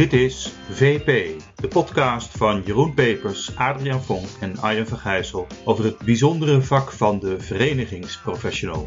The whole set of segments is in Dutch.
Dit is VP, de podcast van Jeroen Pepers, Adriaan Vonk en Arjen van Gijssel over het bijzondere vak van de verenigingsprofessional.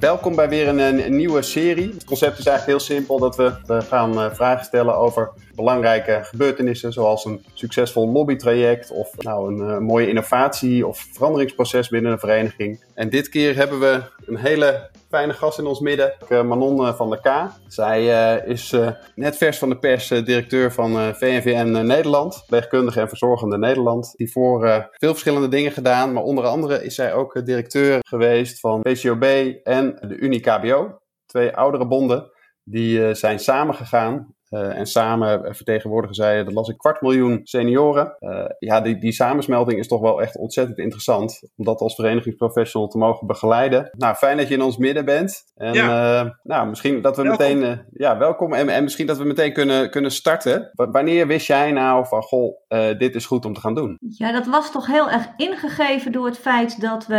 Welkom bij weer een, een, nieuwe serie. Het concept is eigenlijk heel simpel dat we, we gaan uh, vragen stellen over belangrijke gebeurtenissen, zoals een succesvol lobbytraject of nou, een uh, mooie innovatie of veranderingsproces binnen een vereniging. En dit keer hebben we een hele fijne gast in ons midden, eh, Manon van der K. Zij is net vers van de pers directeur van VNVN Nederland, pleegkundige en verzorgende Nederland. Die voor veel verschillende dingen gedaan, maar onder andere is zij ook directeur geweest van PCOB en de Unie-KBO. Twee oudere bonden die zijn samengegaan uh, en samen vertegenwoordigen zij, dat las ik, kwart miljoen senioren. Uh, ja, die, die samensmelting is toch wel echt ontzettend interessant. Om dat als verenigingsprofessional te mogen begeleiden. Nou, fijn dat je in ons midden bent. En ja. uh, nou, misschien dat we welkom. meteen... ja, welkom. En, en misschien dat we meteen kunnen, kunnen starten. W wanneer wist jij nou van, goh, dit is goed om te gaan doen? Ja, dat was toch heel erg ingegeven door het feit dat we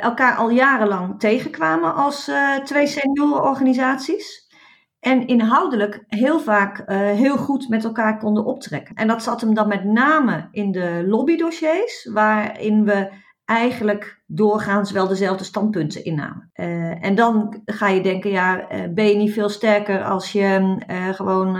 elkaar al jarenlang tegenkwamen als twee seniorenorganisaties. En inhoudelijk heel vaak uh, heel goed met elkaar konden optrekken. En dat zat hem dan met name in de lobbydossiers, waarin we eigenlijk doorgaans wel dezelfde standpunten innamen. Uh, en dan ga je denken, ja, uh, ben je niet veel sterker als je gewoon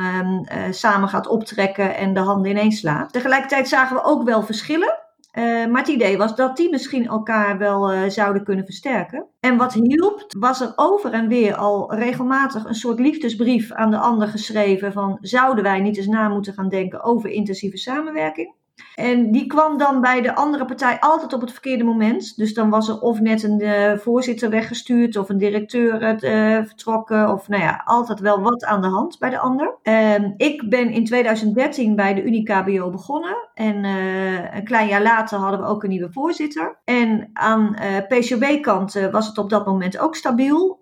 samen gaat optrekken en de handen ineens slaat. Tegelijkertijd zagen we ook wel verschillen. Uh, maar het idee was dat die misschien elkaar wel uh, zouden kunnen versterken. En wat hielp, was er over en weer al regelmatig een soort liefdesbrief aan de ander geschreven van zouden wij niet eens na moeten gaan denken over intensieve samenwerking. En die kwam dan bij de andere partij altijd op het verkeerde moment. Dus dan was er of net een uh, voorzitter weggestuurd of een directeur uh, vertrokken. Of nou ja, altijd wel wat aan de hand bij de ander. Uh, ik ben in 2013 bij de Unie-KBO begonnen. En uh, een klein jaar later hadden we ook een nieuwe voorzitter. En aan PCB-kant was het op dat moment ook stabiel.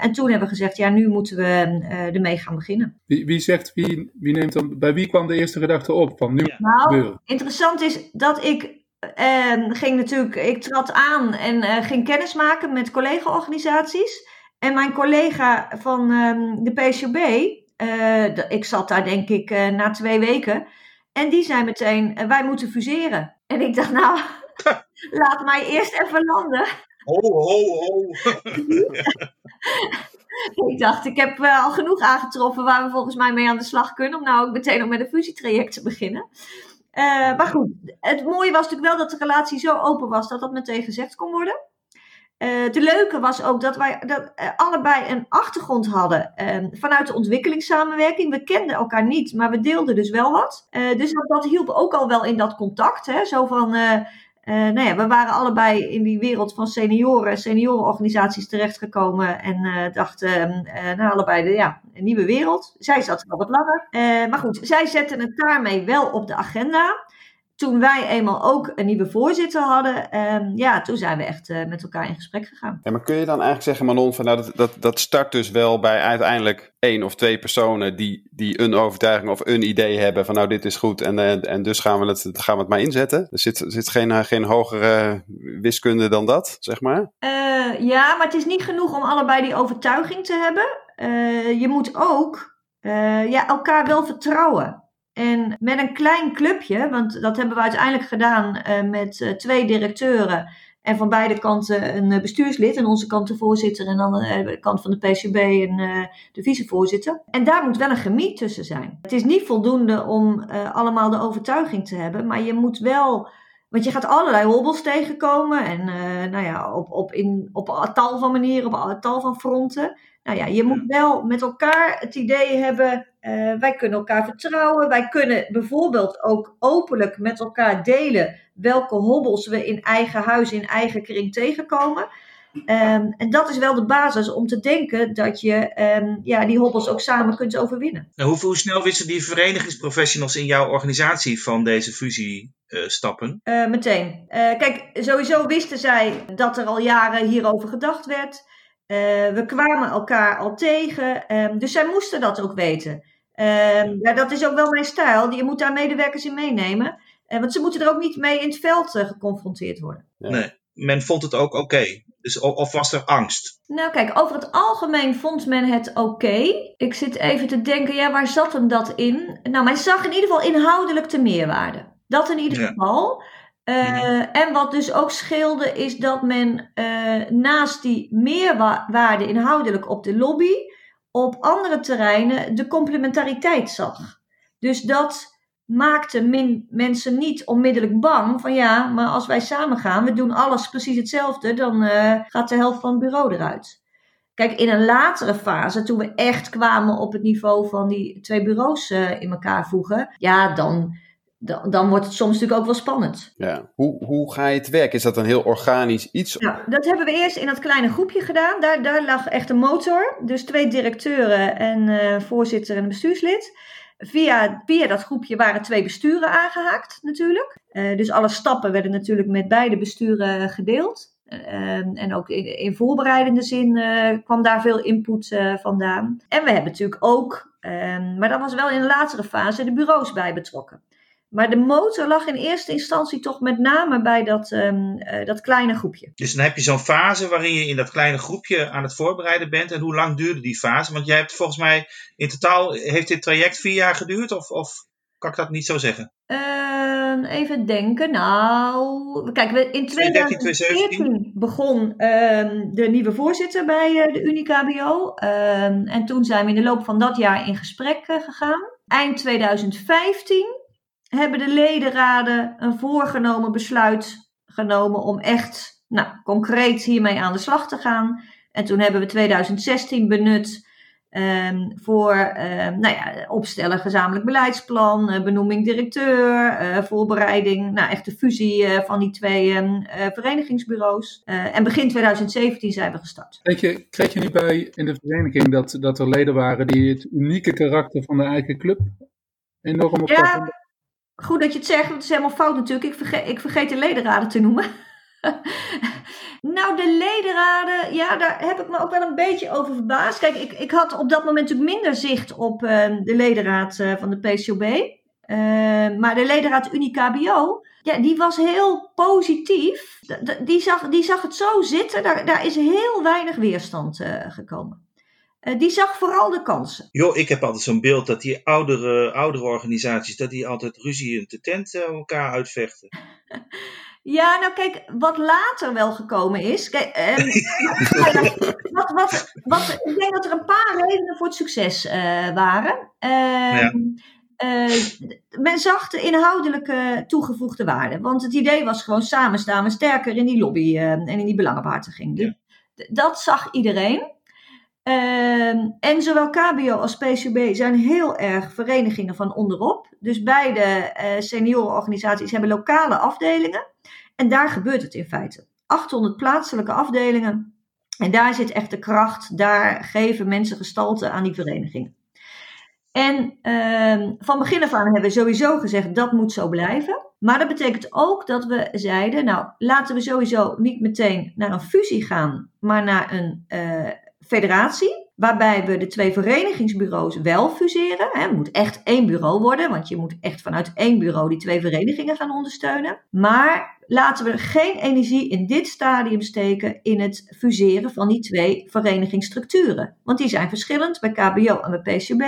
en toen hebben we gezegd, ja, nu moeten we ermee gaan beginnen. Wie, wie zegt, wie, wie neemt dan, bij wie kwam de eerste gedachte op? Van nu nou, interessant is dat ik uh, ging natuurlijk, ik trad aan en uh, ging kennis maken met collega-organisaties. En mijn collega van um, de PCB, uh, eh, ik zat daar denk ik eh, na twee weken. En die zei meteen, wij moeten fuseren. En ik dacht, nou, laat mij eerst even landen. Ho, ho, ho. ik dacht, ik heb al genoeg aangetroffen waar we volgens mij mee aan de slag kunnen. Om nou ook meteen ook met een fusietraject te beginnen. Uh, maar goed, het mooie was natuurlijk wel dat de relatie zo open was dat dat meteen gezegd kon worden. Uh, het leuke was ook dat wij dat, uh, allebei een achtergrond hadden vanuit de ontwikkelingssamenwerking. We kenden elkaar niet, maar we deelden dus wel wat. dus dat, dat, hielp ook al wel in dat contact. Hè? Zo van, uh, nou ja, we waren allebei in die wereld van senioren, seniorenorganisaties terechtgekomen en uh, dachten, uh, nou allebei de, ja, een nieuwe wereld. Zij zat al wat langer. maar goed, zij zetten het daarmee wel op de agenda toen wij eenmaal ook een nieuwe voorzitter hadden, um, ja, toen zijn we echt uh, met elkaar in gesprek gegaan. Ja, maar kun je dan eigenlijk zeggen, Manon, van, nou, dat, dat, dat start dus wel bij uiteindelijk één of twee personen die, die een overtuiging of een idee hebben van nou dit is goed en, uh, en dus gaan we, het, gaan we het maar inzetten. Er zit, er zit geen, uh, geen hogere wiskunde dan dat, zeg maar? ja, maar het is niet genoeg om allebei die overtuiging te hebben. je moet ook ja, elkaar wel vertrouwen. En met een klein clubje, want dat hebben we uiteindelijk gedaan uh, met uh, twee directeuren en van beide kanten een uh, bestuurslid. Aan onze kant de voorzitter en aan de kant van de PCB en de vicevoorzitter. En daar moet wel een chemie tussen zijn. Het is niet voldoende om allemaal de overtuiging te hebben, maar je moet wel. Want je gaat allerlei hobbels tegenkomen en nou ja, op, op, in, op tal van manieren, op tal van fronten. Nou ja, je moet wel met elkaar het idee hebben, uh, wij kunnen elkaar vertrouwen. Wij kunnen bijvoorbeeld ook openlijk met elkaar delen welke hobbels we in eigen huis, in eigen kring tegenkomen. Um, en dat is wel de basis om te denken dat je um, ja, die hobbels ook samen kunt overwinnen. Nou, hoe, hoe, snel wisten die verenigingsprofessionals in jouw organisatie van deze fusie uh, stappen? Uh, meteen. kijk, sowieso wisten zij dat er al jaren hierover gedacht werd. We kwamen elkaar al tegen, um, dus zij moesten dat ook weten. Um, ja, dat is ook wel mijn stijl. Je moet daar medewerkers in meenemen. Eh, want ze moeten er ook niet mee in het veld eh, geconfronteerd worden. Nee. Men vond het ook oké. Dus, of was er angst? Nou kijk, over het algemeen vond men het oké. Ik zit even te denken, ja, waar zat hem dat in? Nou, men zag in ieder geval inhoudelijk de meerwaarde. Dat in ieder Ja. geval. Eh, En wat dus ook scheelde, is dat men naast die meerwaarde inhoudelijk op de lobby, op andere terreinen de complementariteit zag. Dus dat maakte mensen niet onmiddellijk bang van ja, maar als wij samen gaan, we doen alles precies hetzelfde, dan eh, gaat de helft van het bureau eruit. Kijk, in een latere fase, toen we echt kwamen op het niveau van die twee bureaus eh, in elkaar voegen, ja, dan, dan, dan wordt het soms natuurlijk ook wel spannend. Ja. Hoe, hoe ga je het werk? Is dat een heel organisch iets? Nou, dat hebben we eerst in dat kleine groepje gedaan. Daar, daar lag echt een motor. Dus twee directeuren en eh, voorzitter en een bestuurslid. Via, via dat groepje waren twee besturen aangehaakt natuurlijk. Eh, dus alle stappen werden natuurlijk met beide besturen gedeeld. Eh, en ook in, in voorbereidende zin eh, kwam daar veel input vandaan. En we hebben natuurlijk ook, eh, maar dat was wel in een latere fase, de bureaus bij betrokken. Maar de motor lag in eerste instantie toch met name bij dat, ehm, eh, dat kleine groepje. Dus dan heb je zo'n fase waarin je in dat kleine groepje aan het voorbereiden bent. En hoe lang duurde die fase? Want jij hebt volgens mij in totaal, heeft dit traject vier jaar geduurd? Of, of kan ik dat niet zo zeggen? Ehm, even denken. Nou, kijk, we, in 2013, 2014 begon ehm, de nieuwe voorzitter bij eh, de UniKBO. Ehm, en toen zijn we in de loop van dat jaar in gesprek eh, gegaan. Eind 2015 hebben de ledenraden een voorgenomen besluit genomen om echt nou, concreet hiermee aan de slag te gaan. En toen hebben we 2016 benut Ehm, voor ehm, nou ja, opstellen gezamenlijk beleidsplan, eh, benoeming directeur, eh, voorbereiding, nou echt de fusie eh, van die twee ehm, eh, verenigingsbureaus. En begin 2017 zijn we gestart. Kreeg je, kreeg je niet bij in de vereniging dat, dat er leden waren die het unieke karakter van de eigen club enorm op Ja, goed dat je het zegt, want het is helemaal fout natuurlijk. Ik vergeet, ik vergeet de ledenraden te noemen. nou, de ledenraden, ja, daar heb ik me ook wel een beetje over verbaasd. Kijk, ik, ik had op dat moment natuurlijk minder zicht op ehm, de ledenraad eh, van de PCOB. Ehm, maar de ledenraad UniKBO, ja, die was heel positief. Die, zag, die zag het zo zitten, daar, daar is heel weinig weerstand eh, gekomen. Eh, die zag vooral de kansen. Joh, ik heb altijd zo'n beeld dat die oudere, oudere organisaties, dat die altijd ruzie in de tent eh, elkaar uitvechten. Ja, nou kijk, wat later wel gekomen is. Kijk, ehm, wat, wat, wat, ik denk dat er een paar redenen voor het succes eh, waren. Ehm, Ja. eh, men zag de inhoudelijke toegevoegde waarde. Want het idee was gewoon samen staan we sterker in die lobby eh, en in die belangenbehartiging. Ja. Dat zag iedereen. Ehm, en zowel KBO als PCB zijn heel erg verenigingen van onderop. Dus beide eh seniorenorganisaties hebben lokale afdelingen. En daar gebeurt het in feite. 800 plaatselijke afdelingen. En daar zit echt de kracht. Daar geven mensen gestalte aan die verenigingen. En ehm, van begin af aan hebben we sowieso gezegd dat moet zo blijven. Maar dat betekent ook dat we zeiden, nou laten we sowieso niet meteen naar een fusie gaan, maar naar een eh, federatie. Waarbij we de twee verenigingsbureaus wel fuseren. Het moet echt één bureau worden, want je moet echt vanuit één bureau die twee verenigingen gaan ondersteunen. Maar laten we geen energie in dit stadium steken in het fuseren van die twee verenigingsstructuren. Want die zijn verschillend bij KBO en bij PCB.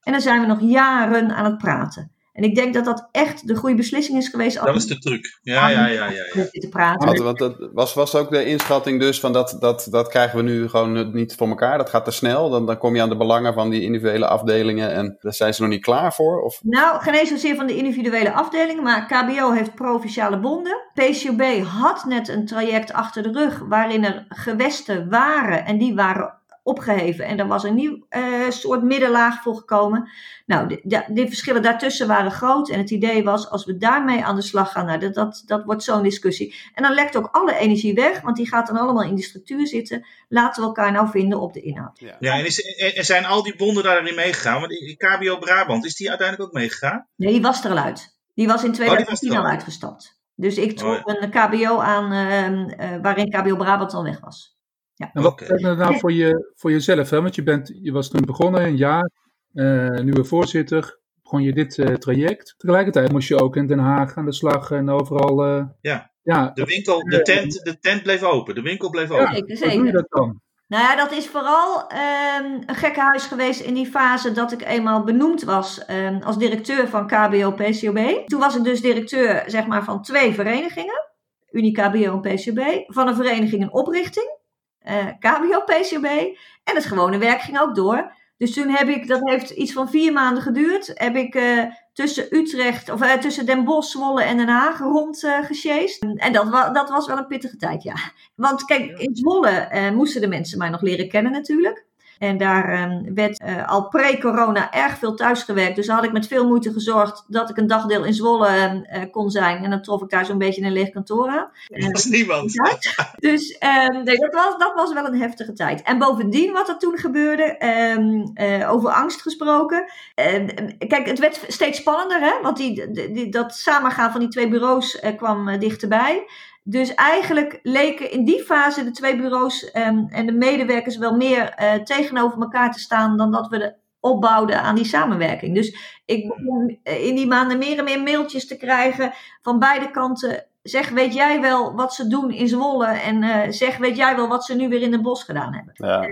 En daar zijn we nog jaren aan het praten. En ik denk dat dat echt de goede beslissing is geweest. Dat we is de truc. Ja, ja, ja, ja. ja. zitten praten. Want, want dat was, was ook de inschatting dus van dat, dat, dat krijgen we nu gewoon niet voor elkaar. Dat gaat te snel. Dan, dan kom je aan de belangen van die individuele afdelingen en daar zijn ze nog niet klaar voor. Of, Nou, geen eens zozeer van de individuele afdelingen, maar KBO heeft provinciale bonden. PCOB had net een traject achter de rug waarin er gewesten waren en die waren opgeheven. En er was een nieuw eh, soort middenlaag voor gekomen. Nou, de, de, de verschillen daartussen waren groot. En het idee was, als we daarmee aan de slag gaan, nou, dat, dat, dat wordt zo'n discussie. En dan lekt ook alle energie weg, want die gaat dan allemaal in die structuur zitten. Laten we elkaar nou vinden op de inhoud. Ja, en, is, en zijn al die bonden daarin meegegaan? Want die KBO Brabant, is die uiteindelijk ook meegegaan? Nee, die was er al uit. Die was in was 2010 er al al uit. uitgestapt. Dus ik trok Oh, een KBO aan ehm, eh, waarin KBO Brabant al weg was. En wat betekent dat nou voor, je, voor jezelf? Hè? Want je, bent, je was toen begonnen, een jaar, eh, nieuwe voorzitter, begon je dit eh, traject. Tegelijkertijd moest je ook in Den Haag aan de slag en overal... eh, Ja. ja, De winkel, de tent, de tent bleef open. De winkel bleef open. Zeker, hoe doe je zeker. dat dan? Nou ja, dat is vooral ehm, een gekkenhuis geweest in die fase dat ik eenmaal benoemd was ehm, als directeur van KBO-PCOB. Toen was ik dus directeur zeg maar, van twee verenigingen, Unie-KBO en PCOB. Van een vereniging een oprichting, eh KBO-PCOB. En het gewone werk ging ook door. Dus toen heb ik, dat heeft iets van vier maanden geduurd, heb ik eh, tussen Utrecht, of eh, tussen Den Bosch, Zwolle en Den Haag rond gesjeest. En dat, wa dat was wel een pittige tijd, ja. Want kijk, in Zwolle moesten de mensen mij nog leren kennen natuurlijk. En daar ehm, werd eh, al pre-corona erg veel thuisgewerkt. Dus had ik met veel moeite gezorgd dat ik een dagdeel in Zwolle ehm, eh, kon zijn. En dan trof ik daar zo'n beetje een leeg kantoor aan. Er was niemand. Dus ehm, nee, dat, was, dat was wel een heftige tijd. En bovendien, wat er toen gebeurde, eh, over angst gesproken. Kijk, het werd steeds spannender, hè? want die, die, die- dat samengaan van die twee bureaus kwam dichterbij. Dus eigenlijk leken in die fase de twee bureaus ehm, en de medewerkers wel meer eh, tegenover elkaar te staan dan dat we de opbouwden aan die samenwerking. Dus ik begon eh, in die maanden meer en meer mailtjes te krijgen van beide kanten. Zeg, weet jij wel wat ze doen in Zwolle? En eh, zeg, weet jij wel wat ze nu weer in het bos gedaan hebben? Ja.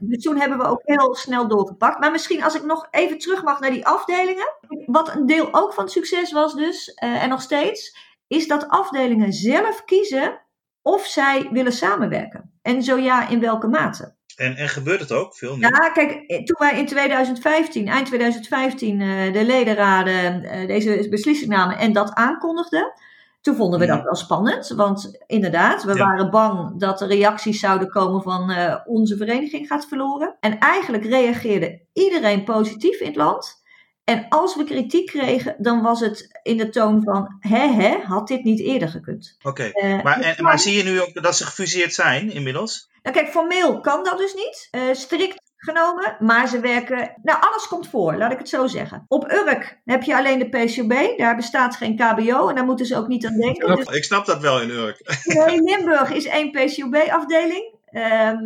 Dus toen hebben we ook heel snel doorgepakt. Maar misschien als ik nog even terug mag naar die afdelingen. Wat een deel ook van het succes was dus, en nog steeds, is dat afdelingen zelf kiezen of zij willen samenwerken. En zo ja, in welke mate. En, en gebeurt het ook? Veel. Ja, kijk, eh, toen wij in 2015, eind 2015, eh, de ledenraden eh, deze beslissing namen en dat aankondigden, toen vonden we Ja. dat wel spannend. Want inderdaad, we Ja. waren bang dat er reacties zouden komen van onze vereniging gaat verloren. En eigenlijk reageerde iedereen positief in het land. En als we kritiek kregen, dan was het in de toon van: hè, hè, had dit niet eerder gekund? Oké. Eh, Maar, dus maar zie je nu ook dat ze gefuseerd zijn inmiddels? nou, kijk, formeel kan dat dus niet, eh, strikt genomen, maar ze werken. Nou, alles komt voor, laat ik het zo zeggen. Op Urk heb je alleen de PCB, daar bestaat geen KBO en daar moeten ze ook niet aan denken. Dus Ik snap dat wel in Urk. nee, Limburg is één PCB-afdeling, Ja.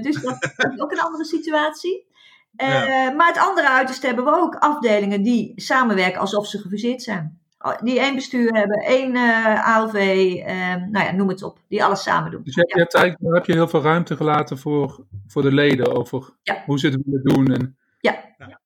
dus dat is ook een andere situatie. Eh, Ja. Maar het andere uiterste hebben we ook afdelingen die samenwerken alsof ze gefuseerd zijn. Die één bestuur hebben, één eh, ALV, ehm, nou ja, noem het op, die alles samen doen. Dus je, je hebt eigenlijk daar heb je heel veel ruimte gelaten voor, voor de leden over Ja. hoe ze het willen doen. En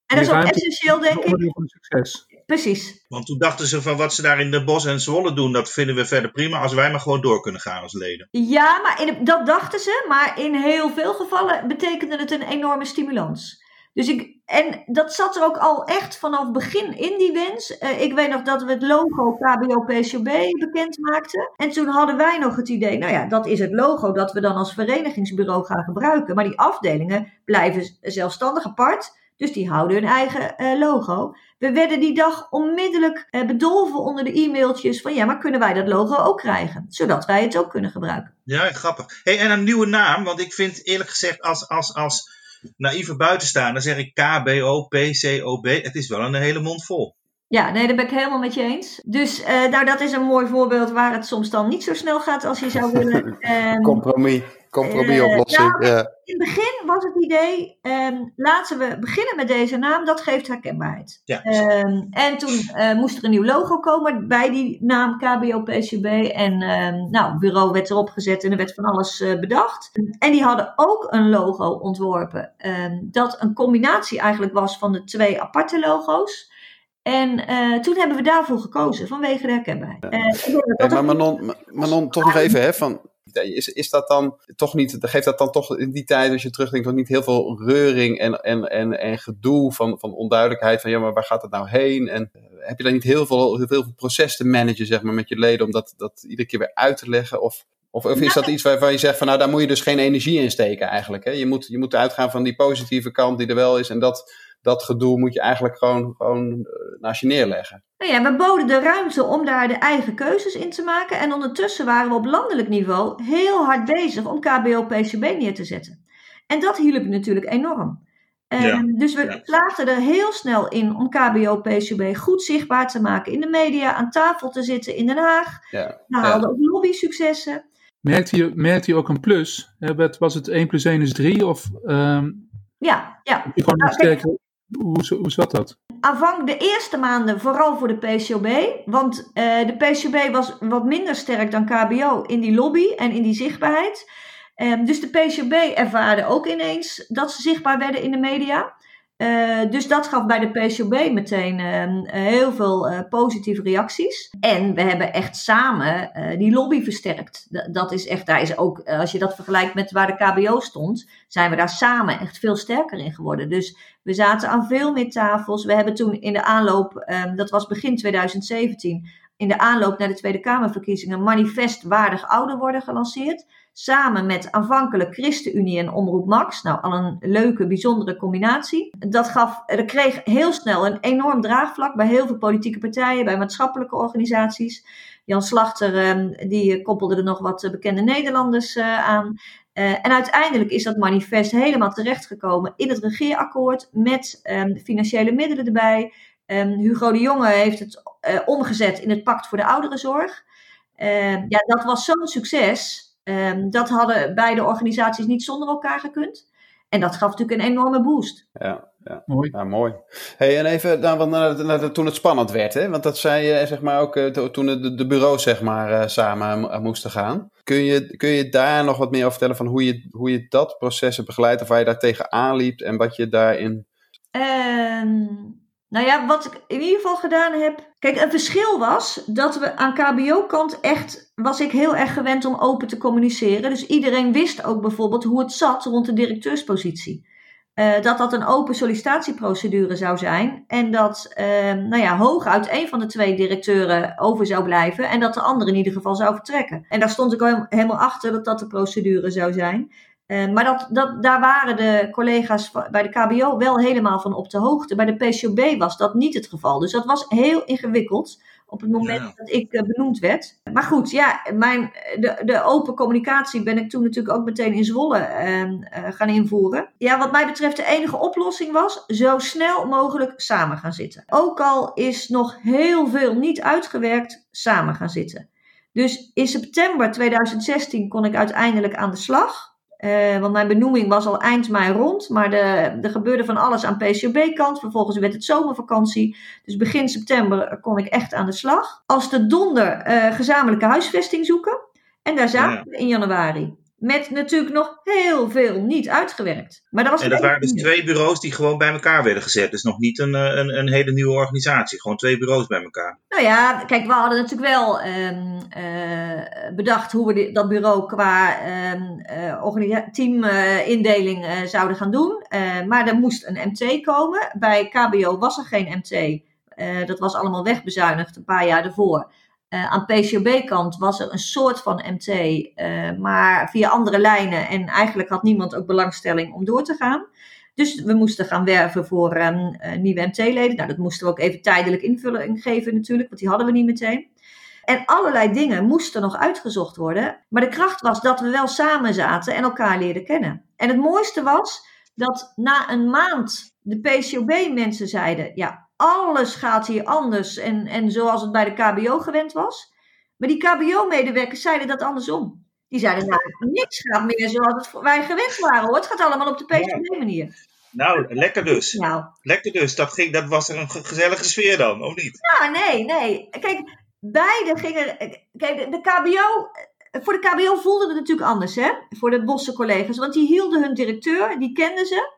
En dat is ook essentieel, denk ik. succes. Precies. Want toen dachten ze van wat ze daar in de bos en Zwolle doen, dat vinden we verder prima als wij maar gewoon door kunnen gaan als leden. Ja, maar in, dat dachten ze, maar in heel veel gevallen betekende het een enorme stimulans. Dus ik, en dat zat er ook al echt vanaf begin in die wens. Eh, ik weet nog dat we het logo KBO-PCB bekend maakten. En toen hadden wij nog het idee, nou ja, dat is het logo dat we dan als verenigingsbureau gaan gebruiken. Maar die afdelingen blijven zelfstandig apart, dus die houden hun eigen eh, logo. We werden die dag onmiddellijk eh, bedolven onder de e-mailtjes van ja, maar kunnen wij dat logo ook krijgen? Zodat wij het ook kunnen gebruiken. Ja, grappig. Hey, en een nieuwe naam, want ik vind eerlijk gezegd als, als, als naïeve buitenstaander zeg ik KBO, PCOB. Het is wel een hele mond vol. Ja, nee, daar ben ik helemaal met je eens. Dus eh, nou, dat is een mooi voorbeeld waar het soms dan niet zo snel gaat als je zou willen. Ehm, Compromis. Compromisoplossing. Eh, ja. in het begin was het idee, ehm, laten we beginnen met deze naam, dat geeft herkenbaarheid. Ja. Ehm, en toen eh, moest er een nieuw logo komen bij die naam KBO-PCB. En ehm, nou, het bureau werd erop gezet en er werd van alles eh, bedacht. En die hadden ook een logo ontworpen, ehm, dat een combinatie eigenlijk was van de twee aparte logo's. En eh, toen hebben we daarvoor gekozen, vanwege de herkenbaarheid. Eh, Hey, dat maar Manon, Manon, toch nog even, hè, van, is, is dat dan toch niet, geeft dat dan toch in die tijd, als je terugdenkt, nog niet heel veel reuring en, en, en, en gedoe van, van onduidelijkheid van, ja, maar waar gaat het nou heen? En eh, heb je dan niet heel veel, heel veel proces te managen, zeg maar, met je leden, om dat, dat iedere keer weer uit te leggen? Of, of, of is dat iets waarvan je zegt van, nou, daar moet je dus geen energie in steken eigenlijk, hè? Je moet, je moet uitgaan van die positieve kant die er wel is en dat, dat gedoe moet je eigenlijk gewoon, gewoon eh, naast je neerleggen. Nou ja, we boden de ruimte om daar de eigen keuzes in te maken. En ondertussen waren we op landelijk niveau heel hard bezig om KBO-PCB neer te zetten. En dat hielp natuurlijk enorm. Ehm, Ja, dus we ja. slaagden er heel snel in om KBO-PCB goed zichtbaar te maken in de media, aan tafel te zitten in Den Haag. Ja. We haalden ook lobby-successen. Merkte je, merkte je ook een plus? Hè, wat- Was het 1 plus 1 is 3? Of ehm, Ja, ja. gewoon Nou, Hoe, zat dat? Aanvang de eerste maanden vooral voor de PCOB. Want uh, de PCOB was wat minder sterk dan KBO in die lobby en in die zichtbaarheid. Um, dus de PCOB ervaarde ook ineens dat ze zichtbaar werden in de media. Uh, dus dat gaf bij de PCOB meteen uh, heel veel uh, positieve reacties. En we hebben echt samen die lobby versterkt. dat is echt, daar is ook, als je dat vergelijkt met waar de KBO stond, zijn we daar samen echt veel sterker in geworden. Dus we zaten aan veel meer tafels. We hebben toen in de aanloop, um, dat was begin 2017, in de aanloop naar de Tweede Kamerverkiezingen, manifest waardig ouder worden gelanceerd samen met aanvankelijk ChristenUnie en Omroep Max. Nou, al een leuke, bijzondere combinatie. Dat, gaf, dat kreeg heel snel een enorm draagvlak bij heel veel politieke partijen, bij maatschappelijke organisaties. Jan Slachter ehm, die koppelde er nog wat bekende Nederlanders eh, aan. Uh, en uiteindelijk is dat manifest helemaal terechtgekomen in het regeerakkoord met um, financiële middelen erbij. Um, Hugo de Jonge heeft het omgezet in het Pact voor de Ouderenzorg. Ja, dat was zo'n succes. Um, dat hadden beide organisaties niet zonder elkaar gekund. En dat gaf natuurlijk een enorme boost. Ja, ja. mooi. Ja, mooi. Hey, en even naar, naar, naar, toen het spannend werd, hè? want dat zei je zeg maar ook uh, toen de, de bureaus zeg maar, uh, samen moesten gaan. Kun je, kun je daar nog wat meer over vertellen van hoe je, hoe je dat proces hebt begeleid of waar je daar tegenaan liep en wat je daarin. Um, nou ja, wat ik in ieder geval gedaan heb. Kijk, een verschil was dat we aan KBO-kant echt. was ik heel erg gewend om open te communiceren. Dus iedereen wist ook bijvoorbeeld hoe het zat rond de directeurspositie. Uh, dat dat een open sollicitatieprocedure zou zijn. En dat, uh, nou ja, hooguit een van de twee directeuren over zou blijven. En dat de andere in ieder geval zou vertrekken. En daar stond ik helemaal achter dat dat de procedure zou zijn. Uh, maar dat, dat, daar waren de collega's bij de KBO wel helemaal van op de hoogte. Bij de PCOB was dat niet het geval. Dus dat was heel ingewikkeld op het moment ja. dat ik uh, benoemd werd. Maar goed, ja, mijn, de, de open communicatie ben ik toen natuurlijk ook meteen in Zwolle uh, gaan invoeren. Ja, wat mij betreft de enige oplossing was zo snel mogelijk samen gaan zitten. Ook al is nog heel veel niet uitgewerkt, samen gaan zitten. Dus in september 2016 kon ik uiteindelijk aan de slag. Uh, want mijn benoeming was al eind mei rond, maar de, er gebeurde van alles aan PCOB-kant. Vervolgens werd het zomervakantie. Dus begin september kon ik echt aan de slag. Als de donder uh, gezamenlijke huisvesting zoeken. En daar zaten we in januari. Met natuurlijk nog heel veel niet uitgewerkt. Maar dat was en dat waren dus twee bureaus die gewoon bij elkaar werden gezet. Dus nog niet een, eh, een, een hele nieuwe organisatie. Gewoon twee bureaus bij elkaar. Nou ja, kijk, we hadden natuurlijk wel um, uh, bedacht hoe we dat bureau qua um, uh, teamindeling uh, zouden gaan doen. maar er moest een MT komen. Bij KBO was er geen MT. dat was allemaal wegbezuinigd een paar jaar ervoor. Uh, aan PCOB-kant was er een soort van MT, eh, maar via andere lijnen. En eigenlijk had niemand ook belangstelling om door te gaan. Dus we moesten gaan werven voor um, uh, nieuwe MT-leden. Nou, dat moesten we ook even tijdelijk invulling geven natuurlijk, want die hadden we niet meteen. En allerlei dingen moesten nog uitgezocht worden. Maar de kracht was dat we wel samen zaten en elkaar leerden kennen. En het mooiste was dat na een maand de PCOB-mensen zeiden: ja, alles gaat hier anders en, en zoals het bij de KBO gewend was. Maar die KBO-medewerkers zeiden dat andersom. Die zeiden, nou, niks gaat meer zoals het wij gewend waren hoor. Het gaat allemaal op de PCB-manier. Nou, lekker dus. Nou. Lekker dus. Dat, ging, dat was er een gezellige sfeer dan, of niet? Ja, nee, nee. Kijk, beide gingen... Kijk, de, KBO... Voor de KBO voelde het natuurlijk anders, hè? Voor de Bosse collega's. Want die hielden hun directeur, die kenden ze.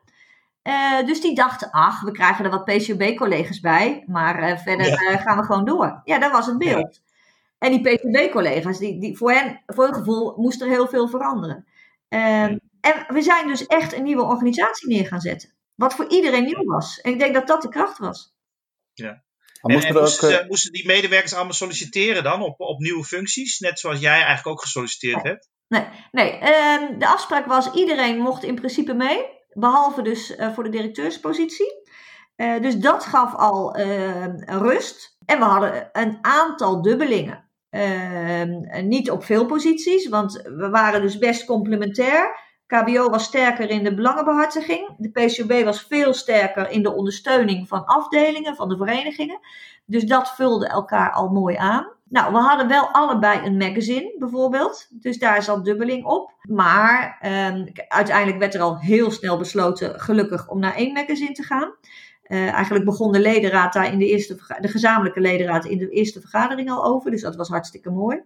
Uh, dus die dachten, ach, we krijgen er wat PCB-collega's bij, maar uh, verder uh, gaan we gewoon door. Ja, dat was het beeld. Ja. En die PCB-collega's, die, die, voor, hen, voor hun gevoel moest er heel veel veranderen. Ehm, en we zijn dus echt een nieuwe organisatie neer gaan zetten. Wat voor iedereen nieuw was. En ik denk dat dat de kracht was. Ja. En, moesten, en moesten, moesten, die medewerkers allemaal solliciteren dan op, op nieuwe functies? Net zoals jij eigenlijk ook gesolliciteerd hebt? Nee, nee. Uh, de afspraak was iedereen mocht in principe mee. Behalve dus uh, voor de directeurspositie. Uh, dus dat gaf al uh, rust. En we hadden een aantal dubbelingen. Niet op veel posities, want we waren dus best complementair. KBO was sterker in de belangenbehartiging. De PCB was veel sterker in de ondersteuning van afdelingen, van de verenigingen. Dus dat vulde elkaar al mooi aan. Nou, we hadden wel allebei een magazine bijvoorbeeld. Dus daar zat dubbeling op. Maar um, uiteindelijk werd er al heel snel besloten, gelukkig, om naar één magazine te gaan. Uh, eigenlijk begon de ledenraad daar in de eerste, de gezamenlijke ledenraad in de eerste vergadering al over. Dus dat was hartstikke mooi.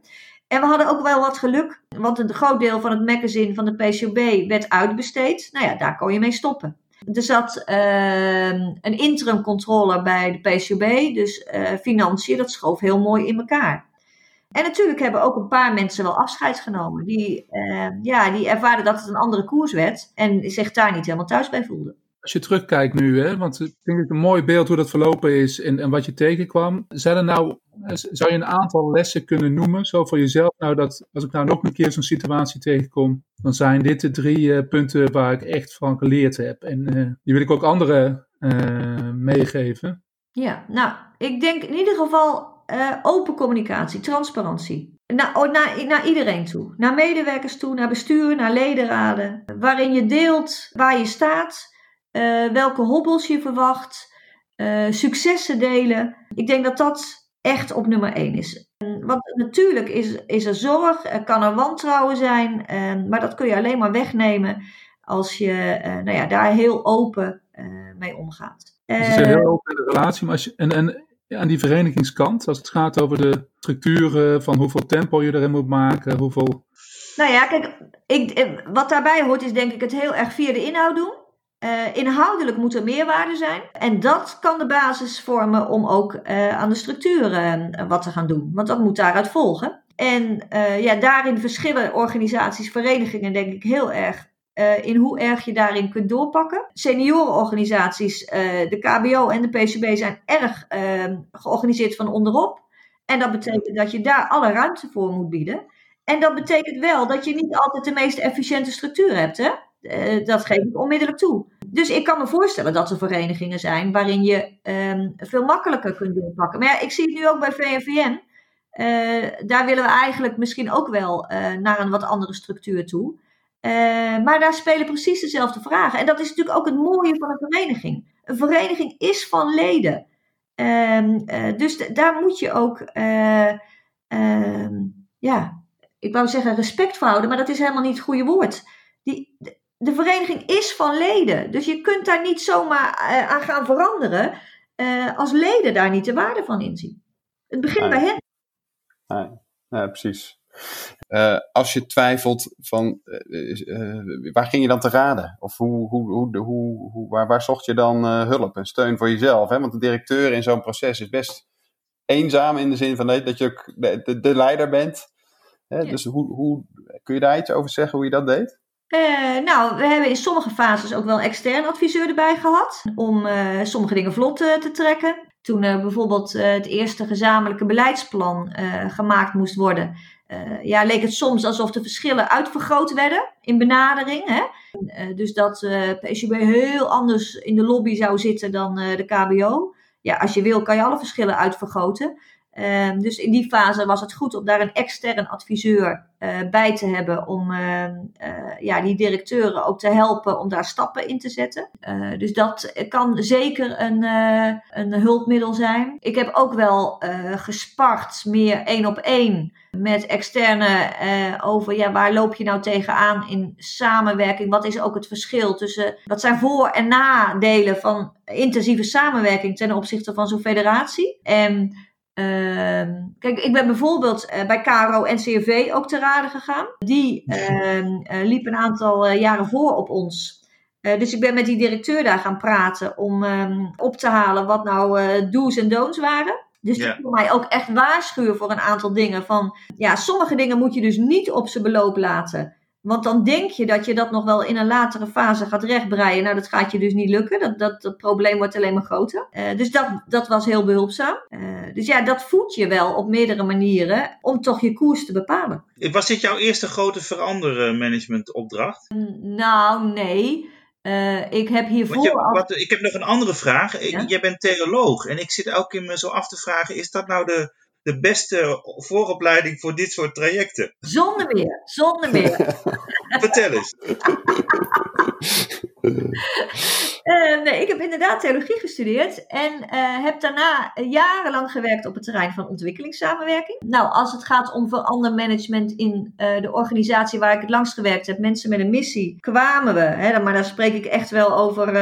En we hadden ook wel wat geluk, want een groot deel van het magazine van de PCB werd uitbesteed. Nou ja, daar kon je mee stoppen. Er zat uh, een interim controller bij de PCB, dus uh, financiën, dat schoof heel mooi in elkaar. En natuurlijk hebben ook een paar mensen wel afscheid genomen. Die, uh, ja, die ervaren dat het een andere koers werd en zich daar niet helemaal thuis bij voelden. Als je terugkijkt nu, hè, want ik denk dat een mooi beeld hoe dat verlopen is en, en wat je tegenkwam. Zijn er nou, zou je een aantal lessen kunnen noemen, zo voor jezelf? Nou, dat als ik nou nog een keer zo'n situatie tegenkom, dan zijn dit de drie uh, punten waar ik echt van geleerd heb. En uh, die wil ik ook anderen meegeven. Ja, nou, ik denk in ieder geval open communicatie, transparantie. Naar, oh, naar, naar iedereen toe. Naar medewerkers toe, naar bestuur, naar ledenraden. Waarin je deelt waar je staat uh, welke hobbels je verwacht, uh, successen delen. Ik denk dat dat echt op nummer één is. Want natuurlijk is, is er zorg, er kan er wantrouwen zijn, uh, maar dat kun je alleen maar wegnemen als je nou ja, daar heel open mee omgaat. Dus is heel open in de relatie, maar als je, en, en aan die verenigingskant, als het gaat over de structuren van hoeveel tempo je erin moet maken, hoeveel... Nou ja, kijk, ik, wat daarbij hoort is denk ik het heel erg via de inhoud doen. Uh, inhoudelijk moet er meerwaarde zijn. En dat kan de basis vormen om ook uh, aan de structuren uh, wat te gaan doen. Want dat moet daaruit volgen. En ja, daarin verschillen organisaties, verenigingen, denk ik heel erg. in hoe erg je daarin kunt doorpakken. Seniorenorganisaties, de KBO en de PCB zijn erg ehm, georganiseerd van onderop. En dat betekent dat je daar alle ruimte voor moet bieden. En dat betekent wel dat je niet altijd de meest efficiënte structuur hebt. Hè? Dat geef ik onmiddellijk toe. Dus ik kan me voorstellen dat er verenigingen zijn waarin je um, veel makkelijker kunt doorpakken. Maar ja, ik zie het nu ook bij VNVN. Eh, daar willen we eigenlijk misschien ook wel uh, naar een wat andere structuur toe. maar daar spelen precies dezelfde vragen. En dat is natuurlijk ook het mooie van een vereniging. Een vereniging is van leden. Ehm, dus daar moet je ook, ehm, ja, ik wou zeggen respect voor houden, maar dat is helemaal niet het goede woord. Die, de vereniging is van leden. Dus je kunt daar niet zomaar uh, aan gaan veranderen uh, als leden daar niet de waarde van inzien. Het begint bij hen. Nee. Ja, precies. Uh, als je twijfelt van waar ging je dan te raden? Of hoe, hoe, hoe, hoe, hoe waar, waar zocht je dan hulp en steun voor jezelf? Hè? Want de directeur in zo'n proces is best eenzaam in de zin van dat je ook de, de, de leider bent. Hè? Ja. Dus hoe, hoe, kun je daar iets over zeggen hoe je dat deed? Uh, nou, we hebben in sommige fases ook wel een extern adviseur erbij gehad. Om uh, sommige dingen vlot uh, te trekken. Toen bijvoorbeeld het eerste gezamenlijke beleidsplan gemaakt moest worden. ja, leek het soms alsof de verschillen uitvergroot werden in benadering. Hè? dus dat PCB heel anders in de lobby zou zitten dan de KBO. Ja, als je wil kan je alle verschillen uitvergroten. Uh, dus in die fase was het goed om daar een extern adviseur uh, bij te hebben. Om uh, ja, die directeuren ook te helpen om daar stappen in te zetten. dus dat kan zeker een, een hulpmiddel zijn. Ik heb ook wel gespart, meer één op één, met externe over ja, waar loop je nou tegenaan in samenwerking? Wat is ook het verschil tussen wat zijn voor- en nadelen van intensieve samenwerking ten opzichte van zo'n federatie? En Uh, kijk, ik ben bijvoorbeeld uh, bij KRO en CRV ook te raden gegaan. Die uh, liep een aantal eh, jaren voor op ons. dus ik ben met die directeur daar gaan praten om ehm, op te halen wat nou do's en don'ts waren. Dus die kon mij ook echt waarschuwen voor een aantal dingen. Van ja, sommige dingen moet je dus niet op zijn beloop laten. Want dan denk je dat je dat nog wel in een latere fase gaat rechtbreien. Nou, dat gaat je dus niet lukken. Dat, dat, dat probleem wordt alleen maar groter. Uh, dus dat, dat was heel behulpzaam. Uh, dus ja, dat voed je wel op meerdere manieren om toch je koers te bepalen. Was dit jouw eerste grote verandermanagementopdracht? Nou, nee. Uh, ik heb hiervoor. Je, wat, ik heb nog een andere vraag. Ja? Jij bent theoloog en ik zit elke keer me zo af te vragen: is dat nou de de beste vooropleiding voor dit soort trajecten? Zonder meer, zonder meer. Vertel eens. Eh, nee, ik heb inderdaad theologie gestudeerd en eh, heb daarna jarenlang gewerkt op het terrein van ontwikkelingssamenwerking. Nou, als het gaat om verandermanagement in uh, de organisatie waar ik het langst gewerkt heb, mensen met een missie, kwamen we, hè, maar daar spreek ik echt wel over,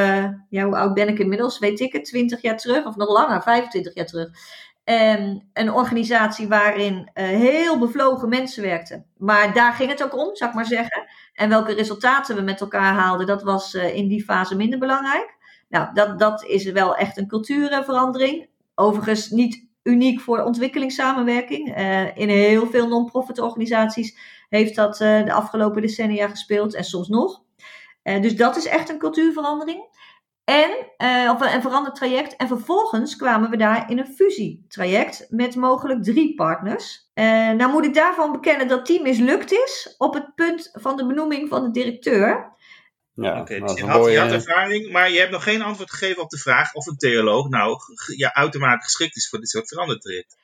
ja, hoe oud ben ik inmiddels, weet ik het, 20 jaar terug of nog langer, 25 jaar terug. En een organisatie waarin heel bevlogen mensen werkten. Maar daar ging het ook om, zou ik maar zeggen. En welke resultaten we met elkaar haalden, dat was uh, in die fase minder belangrijk. Nou, dat, dat is wel echt een cultuurverandering. Overigens niet uniek voor ontwikkelingssamenwerking. Uh, in heel veel non-profit organisaties heeft dat de afgelopen decennia gespeeld en soms nog. dus dat is echt een cultuurverandering. En, of een veranderd traject. En vervolgens kwamen we daar in een fusietraject met mogelijk drie partners. Uh, nou moet ik daarvan bekennen dat die mislukt is op het punt van de benoeming van de directeur. Ja, Oké, dus je had, je had, ervaring, maar je hebt nog geen antwoord gegeven op de vraag of een theoloog nou ja, uitermate geschikt is voor dit soort verandertraject.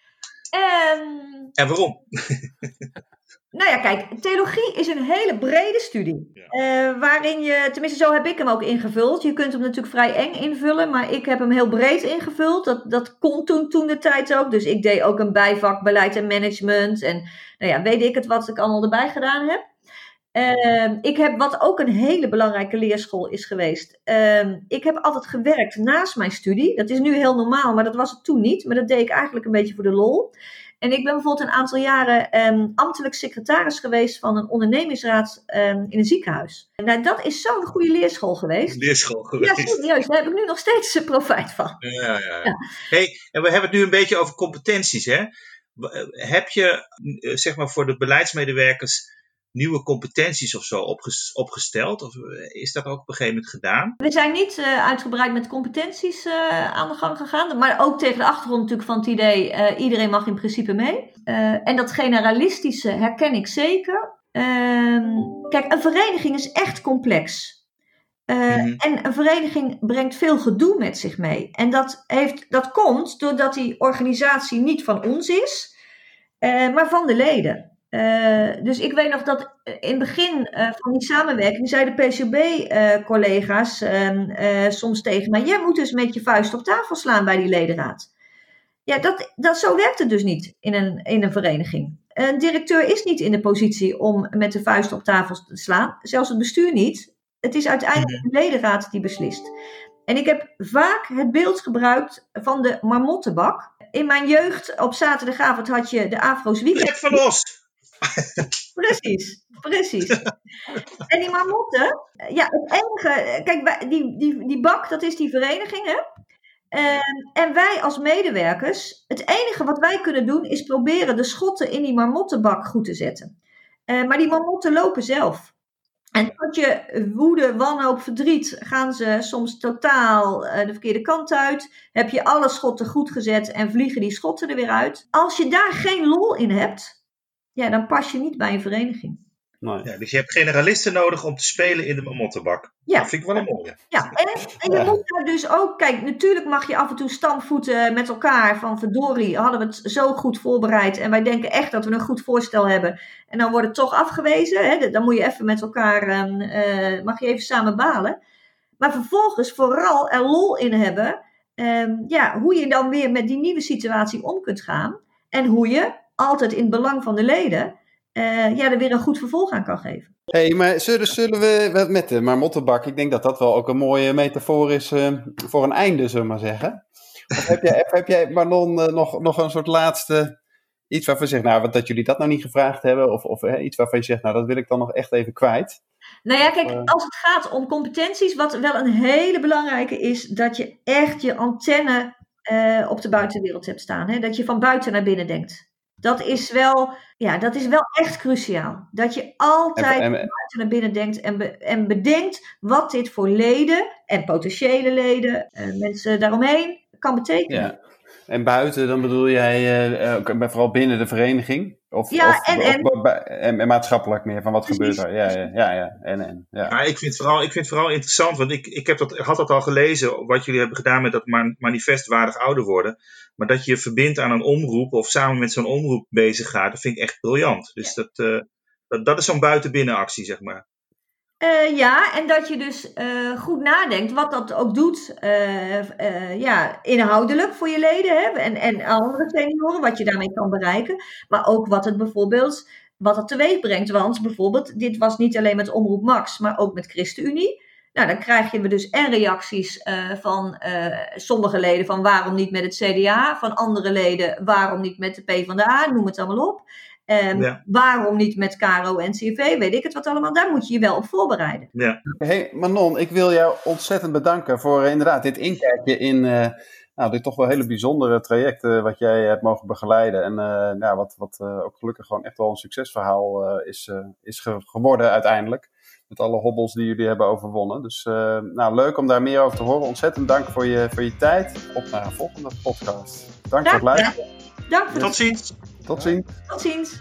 Um, en waarom? Nou ja, kijk, theologie is een hele brede studie. Uh, waarin je, tenminste zo heb ik hem ook ingevuld. Je kunt hem natuurlijk vrij eng invullen, maar ik heb hem heel breed ingevuld. Dat, dat kon toen, toen de tijd ook. Dus ik deed ook een bijvak beleid en management. En nou ja, weet ik het wat ik allemaal erbij gedaan heb. Uh, ik heb, wat ook een hele belangrijke leerschool is geweest. Uh, ik heb altijd gewerkt naast mijn studie. Dat is nu heel normaal, maar dat was het toen niet. Maar dat deed ik eigenlijk een beetje voor de lol. En ik ben bijvoorbeeld een aantal jaren um, ambtelijk secretaris geweest van een ondernemingsraad um, in een ziekenhuis. Nou, dat is zo'n goede leerschool geweest. Leerschool geweest. Ja, serieus. Daar heb ik nu nog steeds profijt van. Ja, ja, ja. Hey, en we hebben het nu een beetje over competenties. Hè? Eh, heb je, eh, zeg maar, voor de beleidsmedewerkers nieuwe competenties of zo opgesteld? Of eh, is dat ook op een gegeven moment gedaan? We zijn niet uh, uitgebreid met competenties uh, aan de gang gegaan. Maar ook tegen de achtergrond natuurlijk van het idee, uh, iedereen mag in principe mee. en dat generalistische herken ik zeker. Ehm, kijk, een vereniging is echt complex. Mm-hmm. En een vereniging brengt veel gedoe met zich mee. En dat, heeft, dat komt doordat die organisatie niet van ons is, maar van de leden. Uh, dus ik weet nog dat in het begin uh, van die samenwerking zeiden PCB-collega's uh, ehm, soms tegen mij: Jij moet dus met je vuist op tafel slaan bij die ledenraad. Ja, dat, dat, zo werkt het dus niet in een, in een vereniging. Een directeur is niet in de positie om met de vuist op tafel te slaan, zelfs het bestuur niet. Het is uiteindelijk de ledenraad die beslist. En ik heb vaak het beeld gebruikt van de marmottenbak. In mijn jeugd op zaterdagavond had je de Afro's Weekend. Van los! Precies, precies. En die marmotten, ja, het enige, kijk, die, die, die bak, dat is die vereniging, hè? En, en wij als medewerkers, het enige wat wij kunnen doen is proberen de schotten in die marmottenbak goed te zetten. Uh, maar die marmotten lopen zelf. En tot je woede, wanhoop, verdriet gaan ze soms totaal de verkeerde kant uit. Heb je alle schotten goed gezet en vliegen die schotten er weer uit. Als je daar geen lol in hebt, ja, dan pas je niet bij een vereniging. Nee. Ja, dus je hebt generalisten nodig om te spelen in de mottenbak. Ja. Dat vind ik wel een mooie. Ja, en, en je moet daar dus ook, kijk, natuurlijk mag je af en toe stampvoeten met elkaar van verdorie, hadden we het zo goed voorbereid en wij denken echt dat we een goed voorstel hebben. En dan wordt het toch afgewezen, hè? dan moet je even met elkaar, uh, mag je even samen balen. Maar vervolgens vooral er lol in hebben, um, ja, hoe je dan weer met die nieuwe situatie om kunt gaan. En hoe je altijd in het belang van de leden, uh, ja, er weer een goed vervolg aan kan geven. Hé, hey, maar zullen, zullen we met de marmottenbak, ik denk dat dat wel ook een mooie metafoor is uh, voor een einde, zullen we maar zeggen. Of heb jij, heb jij Marlon, uh, nog, nog een soort laatste, iets waarvan je zegt, nou, dat jullie dat nou niet gevraagd hebben, of, of iets waarvan je zegt, nou, dat wil ik dan nog echt even kwijt? Nou ja, kijk, als het gaat om competenties, wat wel een hele belangrijke is, dat je echt je antenne op de buitenwereld hebt staan. Hè? Dat je van buiten naar binnen denkt. Dat is wel, ja, dat is wel echt cruciaal. Dat je altijd en, naar binnen denkt en, en bedenkt wat dit voor leden en potentiële leden, en mensen daaromheen, kan betekenen. Ja. En buiten, dan bedoel jij uh, vooral binnen de vereniging? Of, ja, of, en, en, en, maatschappelijk meer, van wat gebeurt er? Ja, ja, ja, ja, en, en, ja. Maar ik vind, het vooral, ik vind het vooral interessant, want ik, ik heb dat, had dat al gelezen, wat jullie hebben gedaan met dat manifest waardig ouder worden. Maar dat je je verbindt aan een omroep of samen met zo'n omroep bezig gaat, dat vind ik echt briljant. Dus dat, uh, dat, dat is zo'n buiten-binnen actie, zeg maar. Uh, ja, en dat je dus uh, goed nadenkt wat dat ook doet uh, ja, inhoudelijk voor je leden hè, en, en andere senioren, wat je daarmee kan bereiken. Maar ook wat het bijvoorbeeld wat het teweeg brengt. Want bijvoorbeeld, dit was niet alleen met Omroep Max, maar ook met ChristenUnie. Nou, dan krijg je dus en reacties van sommige leden van waarom niet met het CDA, van andere leden waarom niet met de PvdA, noem het allemaal op. Um, Waarom niet met Caro en CV? Weet ik het wat allemaal. Daar moet je je wel op voorbereiden. Ja. Hey Manon, ik wil jou ontzettend bedanken voor uh, inderdaad dit inkijkje in uh, nou, dit toch wel hele bijzondere traject uh, wat jij hebt mogen begeleiden. En nou, wat, wat ook gelukkig gewoon echt wel een succesverhaal is, is ge geworden uiteindelijk. Met alle hobbels die jullie hebben overwonnen. Dus nou, leuk om daar meer over te horen. Ontzettend dank voor je, voor je tijd. Op naar een volgende podcast. Dank voor het luisteren. Dank voor Tot ziens. Tot ziens. Tot ziens.